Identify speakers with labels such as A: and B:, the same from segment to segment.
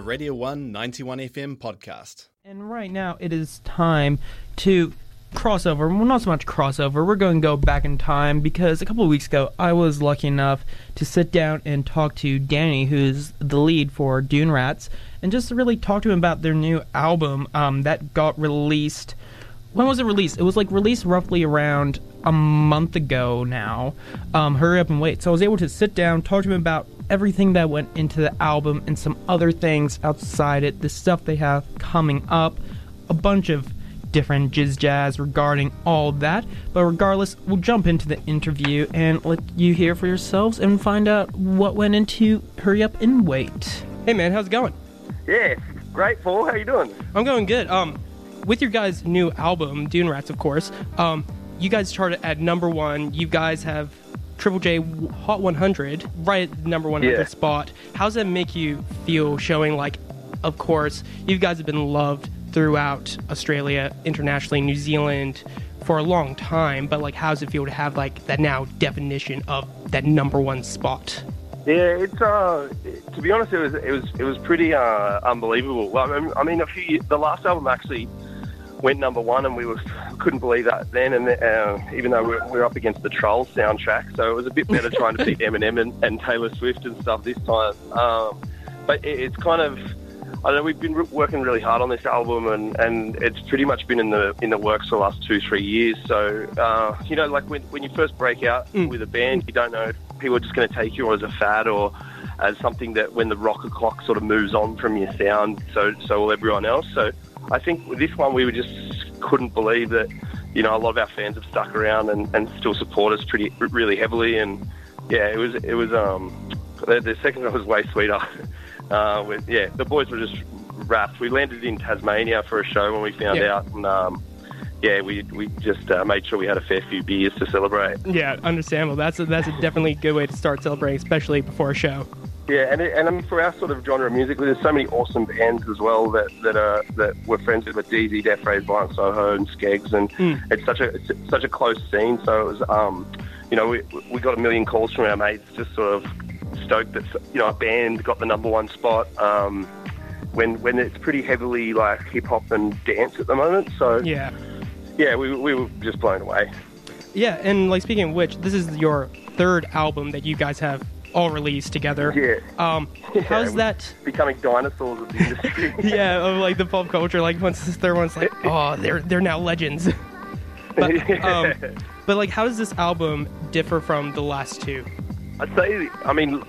A: a Radio 1 91 FM podcast.
B: And right now it is time to crossover. Well, not so much crossover. We're going to go back in time because a couple of weeks ago I was lucky enough to sit down and talk to Danny, who's the lead for Dune Rats, and just really talk to him about their new album um, that got released. When was it released? It was like released roughly around a month ago now. Um, Hurry up and wait. So I was able to sit down, talk to him about everything that went into the album and some other things outside it, the stuff they have coming up, a bunch of different jizz jazz regarding all that. But regardless, we'll jump into the interview and let you hear for yourselves and find out what went into Hurry Up and Wait. Hey man, how's it going?
C: Yeah, great, Paul. How you doing?
B: I'm going good. Um, with your guys' new album, Dune Rats, of course. Um, you guys charted at number one. You guys have Triple J Hot 100 right at the number 100
C: Yeah.
B: spot. How does that make you feel? Showing like, of course, you guys have been loved throughout Australia, internationally, New Zealand for a long time. But like, how does it feel to have like that now definition of that number one spot?
C: Yeah, it's uh, to be honest, it was it was it was pretty uh, unbelievable. Well, I mean, I mean, a few years, the last album actually went number one, and we were couldn't believe that then. And uh, even though we're, we're up against the Trolls soundtrack, so it was a bit better trying to beat Eminem and, and Taylor Swift and stuff this time. Um, but it, it's kind of I don't know. We've been working really hard on this album, and, and it's pretty much been in the in the works for the last two three years. So uh, you know, like when when you first break out
B: Mm.
C: with a band, you don't know if people are just going to take you as a fad or as something that when the rocker clock sort of moves on from your sound, so so will everyone else. So I think with this one, we were just couldn't believe that you know a lot of our fans have stuck around and, and still support us pretty really heavily. And yeah, it was it was um the, the second one was way sweeter. Uh, with, yeah, the boys were just wrapped. We landed in Tasmania for a show when we found
B: Yeah.
C: out, and um, yeah, we we just uh, made sure we had a fair few beers to celebrate.
B: Yeah, understandable. That's a, that's a definitely good way to start celebrating, especially before a show.
C: Yeah, and, it, and mean for our sort of genre of music, there's so many awesome bands as well that that are that we're friends with, with DZ, Deathrays, Violent Soho, and Skegss, and
B: Mm.
C: it's such a it's such a close scene. So it was, um, you know, we we got a million calls from our mates, just sort of stoked that you know a band got the number one spot. Um, when when it's pretty heavily like hip hop and dance at the moment, so
B: Yeah.
C: yeah, we we were just blown away.
B: Yeah, and like speaking of which, this is your third album that you guys have all released together.
C: Yeah,
B: Um,
C: Yeah,
B: how's that?
C: becoming dinosaurs of the industry.
B: Yeah, of like the pop culture. Like once this third one's like, oh, they're they're now legends. But um, but like, how does this album differ from the last two?
C: I'd say, I mean,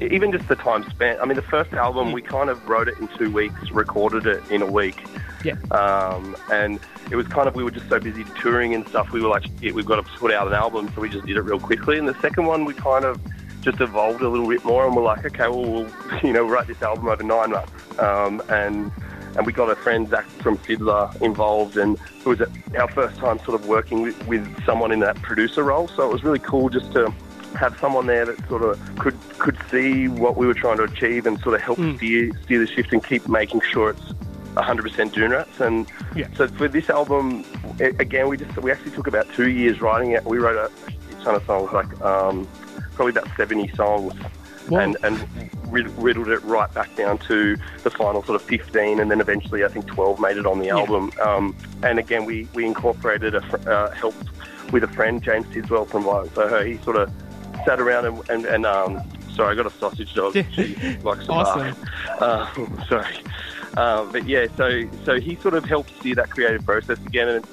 C: even just the time spent. I mean, the first album, we kind of wrote it in two weeks, recorded it in a week.
B: Yeah.
C: Um, and it was kind of, we were just so busy touring and stuff, we were like, "Shit, we've got to put out an album, so we just did it real quickly. And the second one, we kind of just evolved a little bit more, and we're like, okay, well, we'll you know, write this album over nine months. Um, and and we got a friend, Zach from FIDLAR, involved, and it was our first time sort of working with, with someone in that producer role. So it was really cool just to have someone there that sort of could could see what we were trying to achieve and sort of help
B: Mm.
C: steer steer the shift and keep making sure it's 100% Dune Rats. And
B: Yeah.
C: so for this album, again, we just we actually took about two years writing it. We wrote a ton of songs, like um, probably about 70 songs, and and riddled it right back down to the final sort of 15, and then eventually I think 12 made it on the
B: Yeah.
C: album. Um, and again, we we incorporated a fr- uh, help with a friend, James Tidswell from Violent Soho. He sort of sat around and, and, and um, sorry, I got a sausage dog. She likes to
B: Awesome.
C: bark. Uh, sorry. Uh, but yeah, so so he sort of helped steer that creative process again, and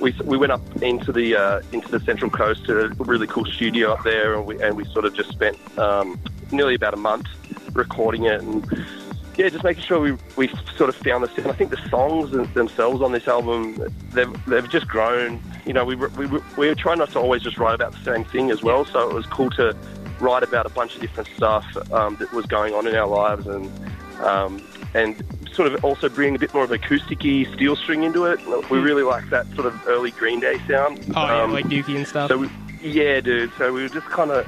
C: we we went up into the uh, into the Central Coast to a really cool studio up there, and we and we sort of just spent um, nearly about a month recording it and. Yeah, just making sure we, we sort of found the sound. I think the songs themselves on this album, they've, they've just grown. You know, we, we, we were trying not to always just write about the same thing as well. So it was cool to write about a bunch of different stuff um, that was going on in our lives and um, and sort of also bringing a bit more of acoustic-y steel string into it. We really like that sort of early Green Day sound.
B: Oh yeah,
C: Um,
B: like Dookie and stuff.
C: so we, yeah, dude. So we were just kind of,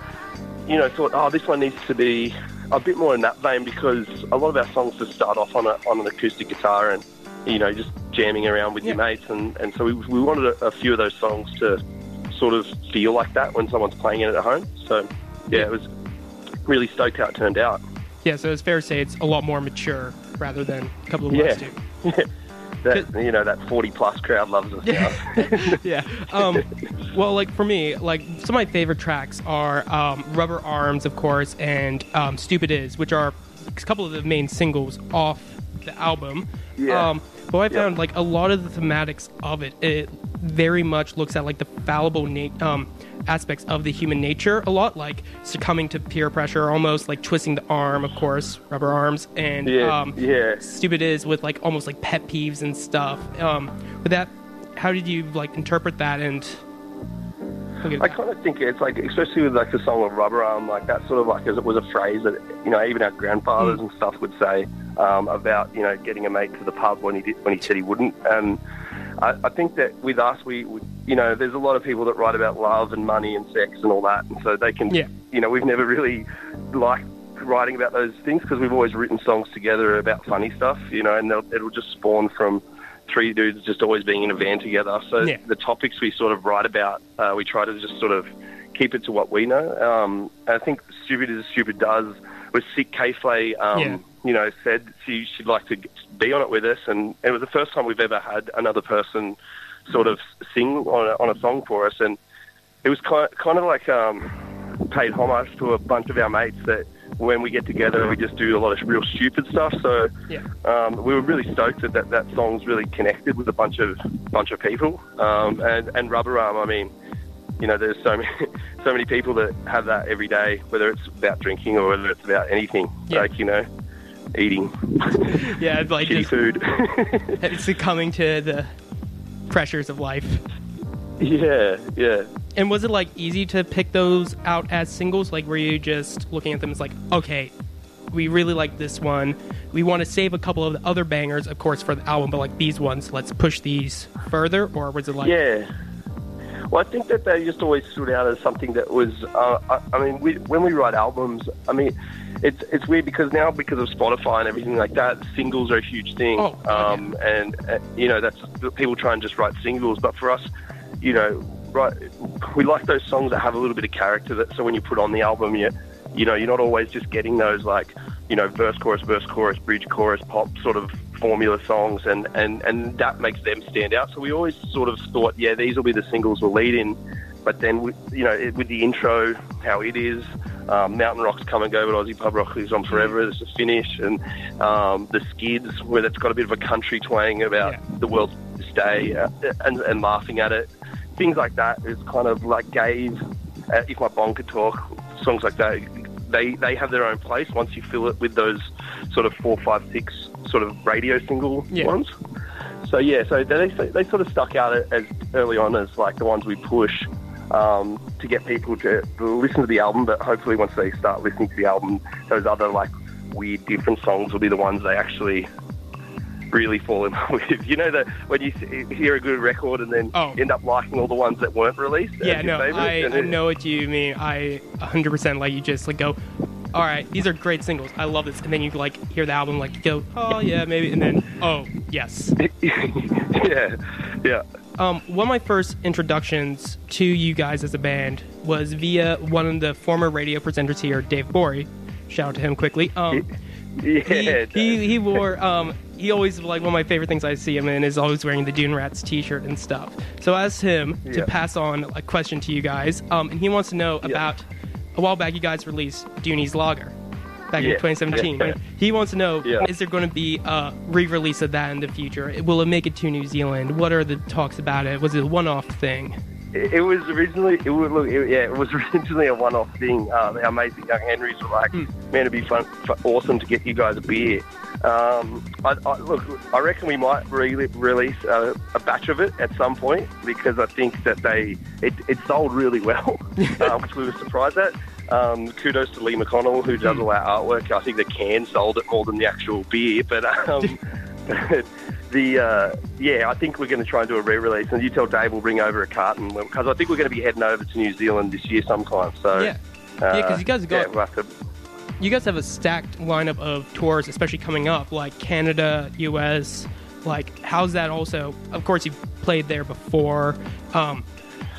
C: you know, thought, oh, this one needs to be a bit more in that vein because a lot of our songs just start off on a, on an acoustic guitar and you know just jamming around with your mates, and, and so we, we wanted a, a few of those songs to sort of feel like that when someone's playing it at home. So yeah, it was really stoked how it turned out.
B: yeah, so it's fair to say it's a lot more mature
D: rather than a couple of
C: Yeah.
D: two.
C: that you know that 40 plus crowd loves us now.
D: yeah. Um, well, like for me, like some of my favorite tracks are um, "Rubber Arms," of course, and um, "Stupid Is," which are a couple of the main singles off the album.
C: Yeah.
D: Um, but I
C: Yeah.
D: found like a lot of the thematics of it, it very much looks at like the fallible na- um, aspects of the human nature a lot, like succumbing to peer pressure, almost like twisting the arm, of course, rubber arms, and
C: yeah,
D: um,
C: yeah.
D: stupid is with like almost like pet peeves and stuff. Um, with that, how did you like interpret that and?
C: I kind of think it's like, especially with like the song of Rubber Arm, like that sort of like as it was a phrase that you know even our grandfathers and stuff would say um, about you know getting a mate to the pub when he did, when he said he wouldn't. And I, I think that with us, we, we you know there's a lot of people that write about love and money and sex and all that, and so they can
D: Yeah.
C: you know we've never really liked writing about those things because we've always written songs together about funny stuff, you know, and it'll just spawn from three dudes just always being in a van together. So
D: Yeah.
C: the topics we sort of write about, uh, we try to just sort of keep it to what we know. Um, I think Stupid as Stupid Does with Sick K-Flay, um,
D: Yeah.
C: You know, said she, she'd like to be on it with us. And it was the first time we've ever had another person sort of sing on a, on a song for us. And it was kind kind of like um, paid homage to a bunch of our mates that when we get together, we just do a lot of real stupid stuff. So
D: Yeah.
C: um, we were really stoked that, that that song's really connected with a bunch of bunch of people. Um, and and Rubber Arm, I mean, you know, there's so many so many people that have that every day, whether it's about drinking or whether it's about anything,
D: Yeah.
C: like you know, eating
D: Yeah, it's like just
C: food.
D: it's succumbing to the pressures of life.
C: yeah, yeah.
D: And was it like easy to pick those out as singles? Like, were you just looking at them as like, okay, we really like this one. We want to save a couple of the other bangers, of course, for the album, but like these ones, let's push these further. Or was it like,
C: Yeah. Well, I think that they just always stood out as something that was. Uh, I, I mean, we, when we write albums, I mean, it's it's weird because now because of Spotify and everything like that, singles are a huge thing.
D: Oh,
C: um, and uh, you know that's people try and just write singles, but for us, you know, right, we like those songs that have a little bit of character. That so when you put on the album, you you know, you're not always just getting those like you know verse chorus verse chorus bridge chorus pop sort of formula songs and, and, and that makes them stand out. So we always sort of thought, yeah, these will be the singles we'll lead in. But then, we, you know, it, with the intro, how it is, um, Mountain Rock's come and go, but Aussie Pub Rock is on forever. There's a finish, and um, the skids, where it's got a bit of a country twang about
D: Yeah.
C: the world's day uh, and, and laughing at it. Things like that is kind of like gave, uh, if my bong could talk, songs like that, they, they have their own place once you fill it with those sort of four, five, six sort of radio single
D: Yeah.
C: ones. So yeah, so they they sort of stuck out as early on as like the ones we push um, to get people to listen to the album. But hopefully, once they start listening to the album, those other like weird different songs will be the ones they actually really fall in love with. You know that when you hear a good record and then
D: Oh.
C: end up liking all the ones that weren't released.
D: yeah, no? I, I know what you mean. I 100% like you just like go, all right, these are great singles. I love this. And then you like hear the album, like go, oh yeah, maybe. And then, oh, yes.
C: yeah, yeah.
D: Um, one of my first introductions to you guys as a band was via one of the former radio presenters here, Dave Bory. Shout out to him quickly. Um,
C: Yeah,
D: he, he, he wore um, he always like one of my favorite things I see him in is always wearing the Dune Rats T-shirt and stuff. So I asked him to pass on a question to you guys, um, and he wants to know about a while back you guys released Dooney's Lager back in 2017.
C: Yeah.
D: He wants to know
C: Yeah.
D: is there going to be a re-release of that in the future? Will it make it to New Zealand? What are the talks about it? Was it a one-off thing?
C: It, it was originally, it was, look, it, yeah, it was originally a one-off thing. Uh, the amazing young Henrys were like,
D: Hmm.
C: man, it'd be fun, fun, awesome to get you guys a beer. Um, I, I, look, I reckon we might re- release a, a batch of it at some point because I think that they it, it sold really well, uh, which we were surprised at. Um, kudos to Lee McConnell who does all our artwork. I think the can sold it more than the actual beer, but um, the uh, yeah, I think we're going to try and do a re-release, and you tell Dave we'll bring over a carton because I think we're going to be heading over to New Zealand this year sometime. So
D: Yeah. Yeah, 'cause you guys
C: uh, yeah,
D: got-
C: we'll have to-
D: you guys have a stacked lineup of tours, especially coming up, like Canada, US. Like, how's that also? Of course, you've played there before. Um,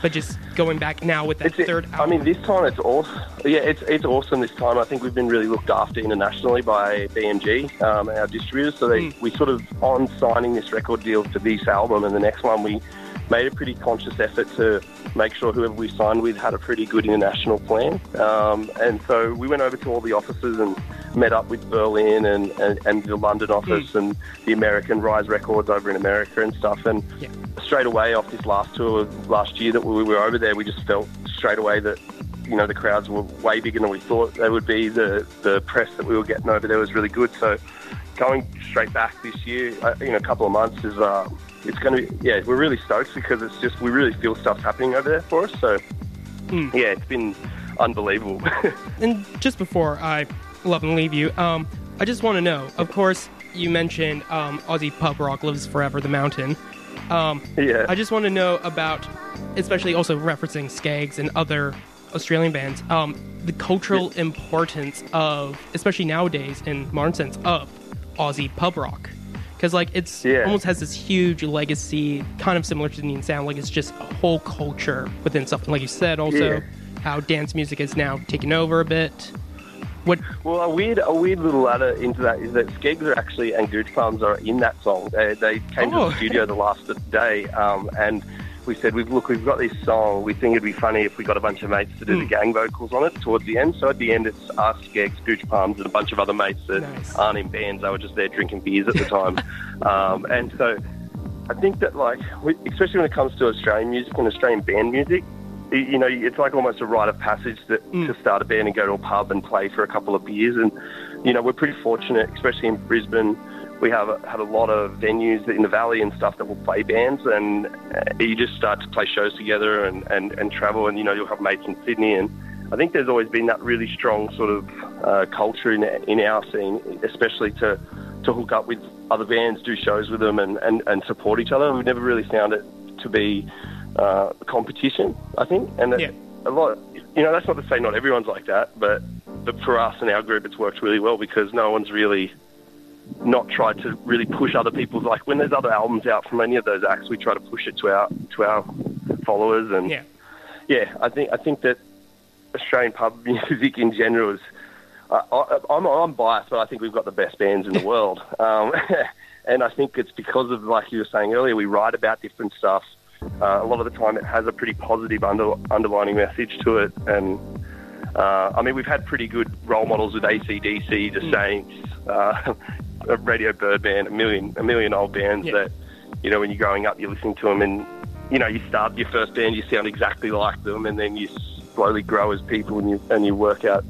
D: but just going back now with that
C: It's,
D: third
C: I mean, this time it's awesome. Yeah, it's it's awesome this time. I think we've been really looked after internationally by BMG, um, our distributors. So they,
D: Mm.
C: we sort of on signing this record deal for this album and the next one, we made a pretty conscious effort to make sure whoever we signed with had a pretty good international plan. Um, and so we went over to all the offices and met up with Berlin and, and, and the London office and the American Rise Records over in America and stuff. And
D: Yeah.
C: straight away off this last tour of last year that we were over there, we just felt straight away that you know the crowds were way bigger than we thought they would be. The the press that we were getting over there was really good. So going straight back this year, uh, in a couple of months, is uh, it's going to be yeah we're really stoked because it's just we really feel stuff's happening over there for us. So
D: Mm.
C: yeah, it's been unbelievable.
D: And just before I love and leave you, um, I just want to know. Of course, you mentioned um, Aussie pub rock lives forever, the mountain. Um,
C: yeah.
D: I just want to know about, especially also referencing Skegss and other Australian bands, um, the cultural importance of, especially nowadays in modern sense, of Aussie pub rock. Because like it's
C: Yeah.
D: almost has this huge legacy, kind of similar to the Indian Sound. Like it's just a whole culture within something. Like you said, also
C: Yeah.
D: how dance music is now taken over a bit. What?
C: Well, a weird, a weird little ladder into that is that Skegss are actually and Gooch Palms are in that song. They, they came
D: Oh.
C: to the studio the last day, um, and we said, we've, "Look, we've got this song. We think it'd be funny if we got a bunch of mates to do the
D: Hmm.
C: gang vocals on it towards the end." So at the end, it's us, Skegss, Gooch Palms, and a bunch of other mates that
D: Nice.
C: aren't in bands. They were just there drinking beers at the time, um, and so I think that, like, we, especially when it comes to Australian music and Australian band music, you know, it's like almost a rite of passage that
D: Mm.
C: to start a band and go to a pub and play for a couple of beers. And you know, we're pretty fortunate, especially in Brisbane. We have a, have a lot of venues in the valley and stuff that will play bands, and uh, you just start to play shows together and, and, and travel. And you know, you'll have mates in Sydney, and I think there's always been that really strong sort of uh, culture in in our scene, especially to to hook up with other bands, do shows with them, and, and, and support each other. We've never really found it to be uh, competition, I think, and that
D: Yeah.
C: a lot. You know, that's not to say not everyone's like that, but but for us and our group, it's worked really well because no one's really not tried to really push other people's. Like when there's other albums out from any of those acts, we try to push it to our to our followers, and
D: Yeah.
C: yeah, I think I think that Australian pub music in general is. I, I, I'm, I'm biased, but I think we've got the best bands in the world, um, and I think it's because of like you were saying earlier, we write about different stuff. Uh, a lot of the time, it has a pretty positive under, underlining message to it, and uh, I mean, we've had pretty good role models with ACDC, The Saints, uh, Radio Birdman, a million a million old bands
D: Yeah.
C: that you know when you're growing up, you're listening to them, and you know you start your first band, you sound exactly like them, and then you slowly grow as people, and you and you work out,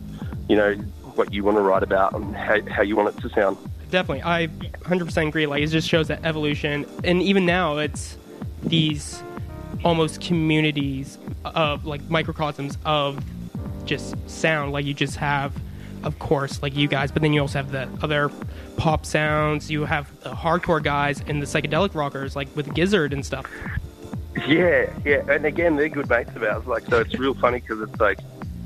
C: you know, what you want to write about and how, how you want it to sound.
D: Definitely, I 100% agree. Like, it just shows that evolution, and even now, it's these almost communities of like microcosms of just sound. Like, you just have, of course, like you guys, but then you also have the other pop sounds. You have the hardcore guys and the psychedelic rockers, like with Gizzard and stuff.
C: Yeah, yeah, and again, they're good mates of ours. Like, so it's real funny because it's like,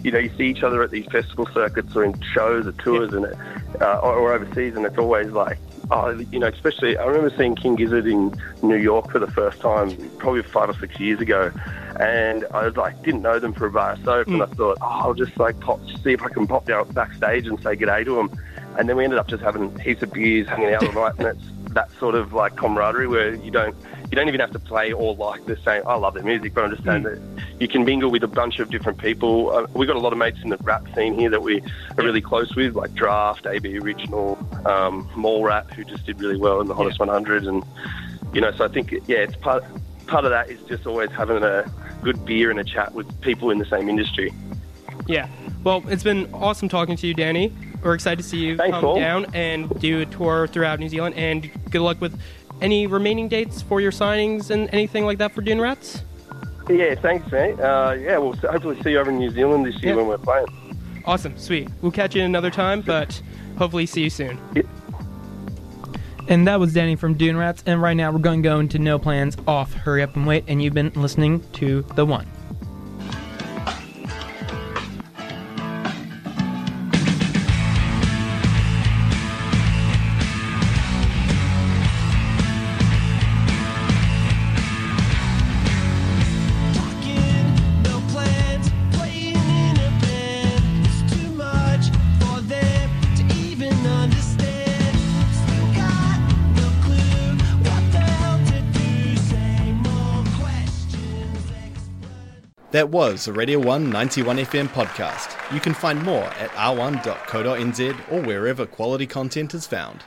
C: you know, you see each other at these festival circuits or in shows or tours and uh, or overseas, and it's always like, oh, you know, especially I remember seeing King Gizzard in New York for the first time, probably five or six years ago, and I was like, didn't know them for a bar. Soap, and hmm. I thought, oh, I'll just like pop, see if I can pop down backstage and say g'day to them, and then we ended up just having heaps of beers, hanging out all night, and it's that sort of like camaraderie where you don't you don't even have to play or like the same. I love their music, but I'm just saying that you can mingle with a bunch of different people. Uh, we've got a lot of mates in the rap scene here that we are really close with, like Drapht, AB Original, um, Mall Rat, who just did really well in the Hottest 100, and you know. So I think yeah, it's part part of that is just always having a good beer and a chat with people in the same industry.
D: Yeah. Well, it's been awesome talking to you, Danny. We're excited to see you
C: Thanks,
D: come
C: Paul.
D: down and do a tour throughout New Zealand. And good luck with any remaining dates for your signings and anything like that for Dune Rats.
C: Yeah, thanks, mate. Uh, yeah, we'll hopefully see you over in New Zealand this year
D: Yeah.
C: when we're playing.
D: Awesome, sweet. We'll catch you another time, but hopefully see you soon.
B: And that was Danny from Dune Rats. And right now we're going to go into No Plans Off Hurry Up and Wait. And you've been listening to The One.
A: That was a Radio 1 91 FM podcast. You can find more at r1.co.nz or wherever quality content is found.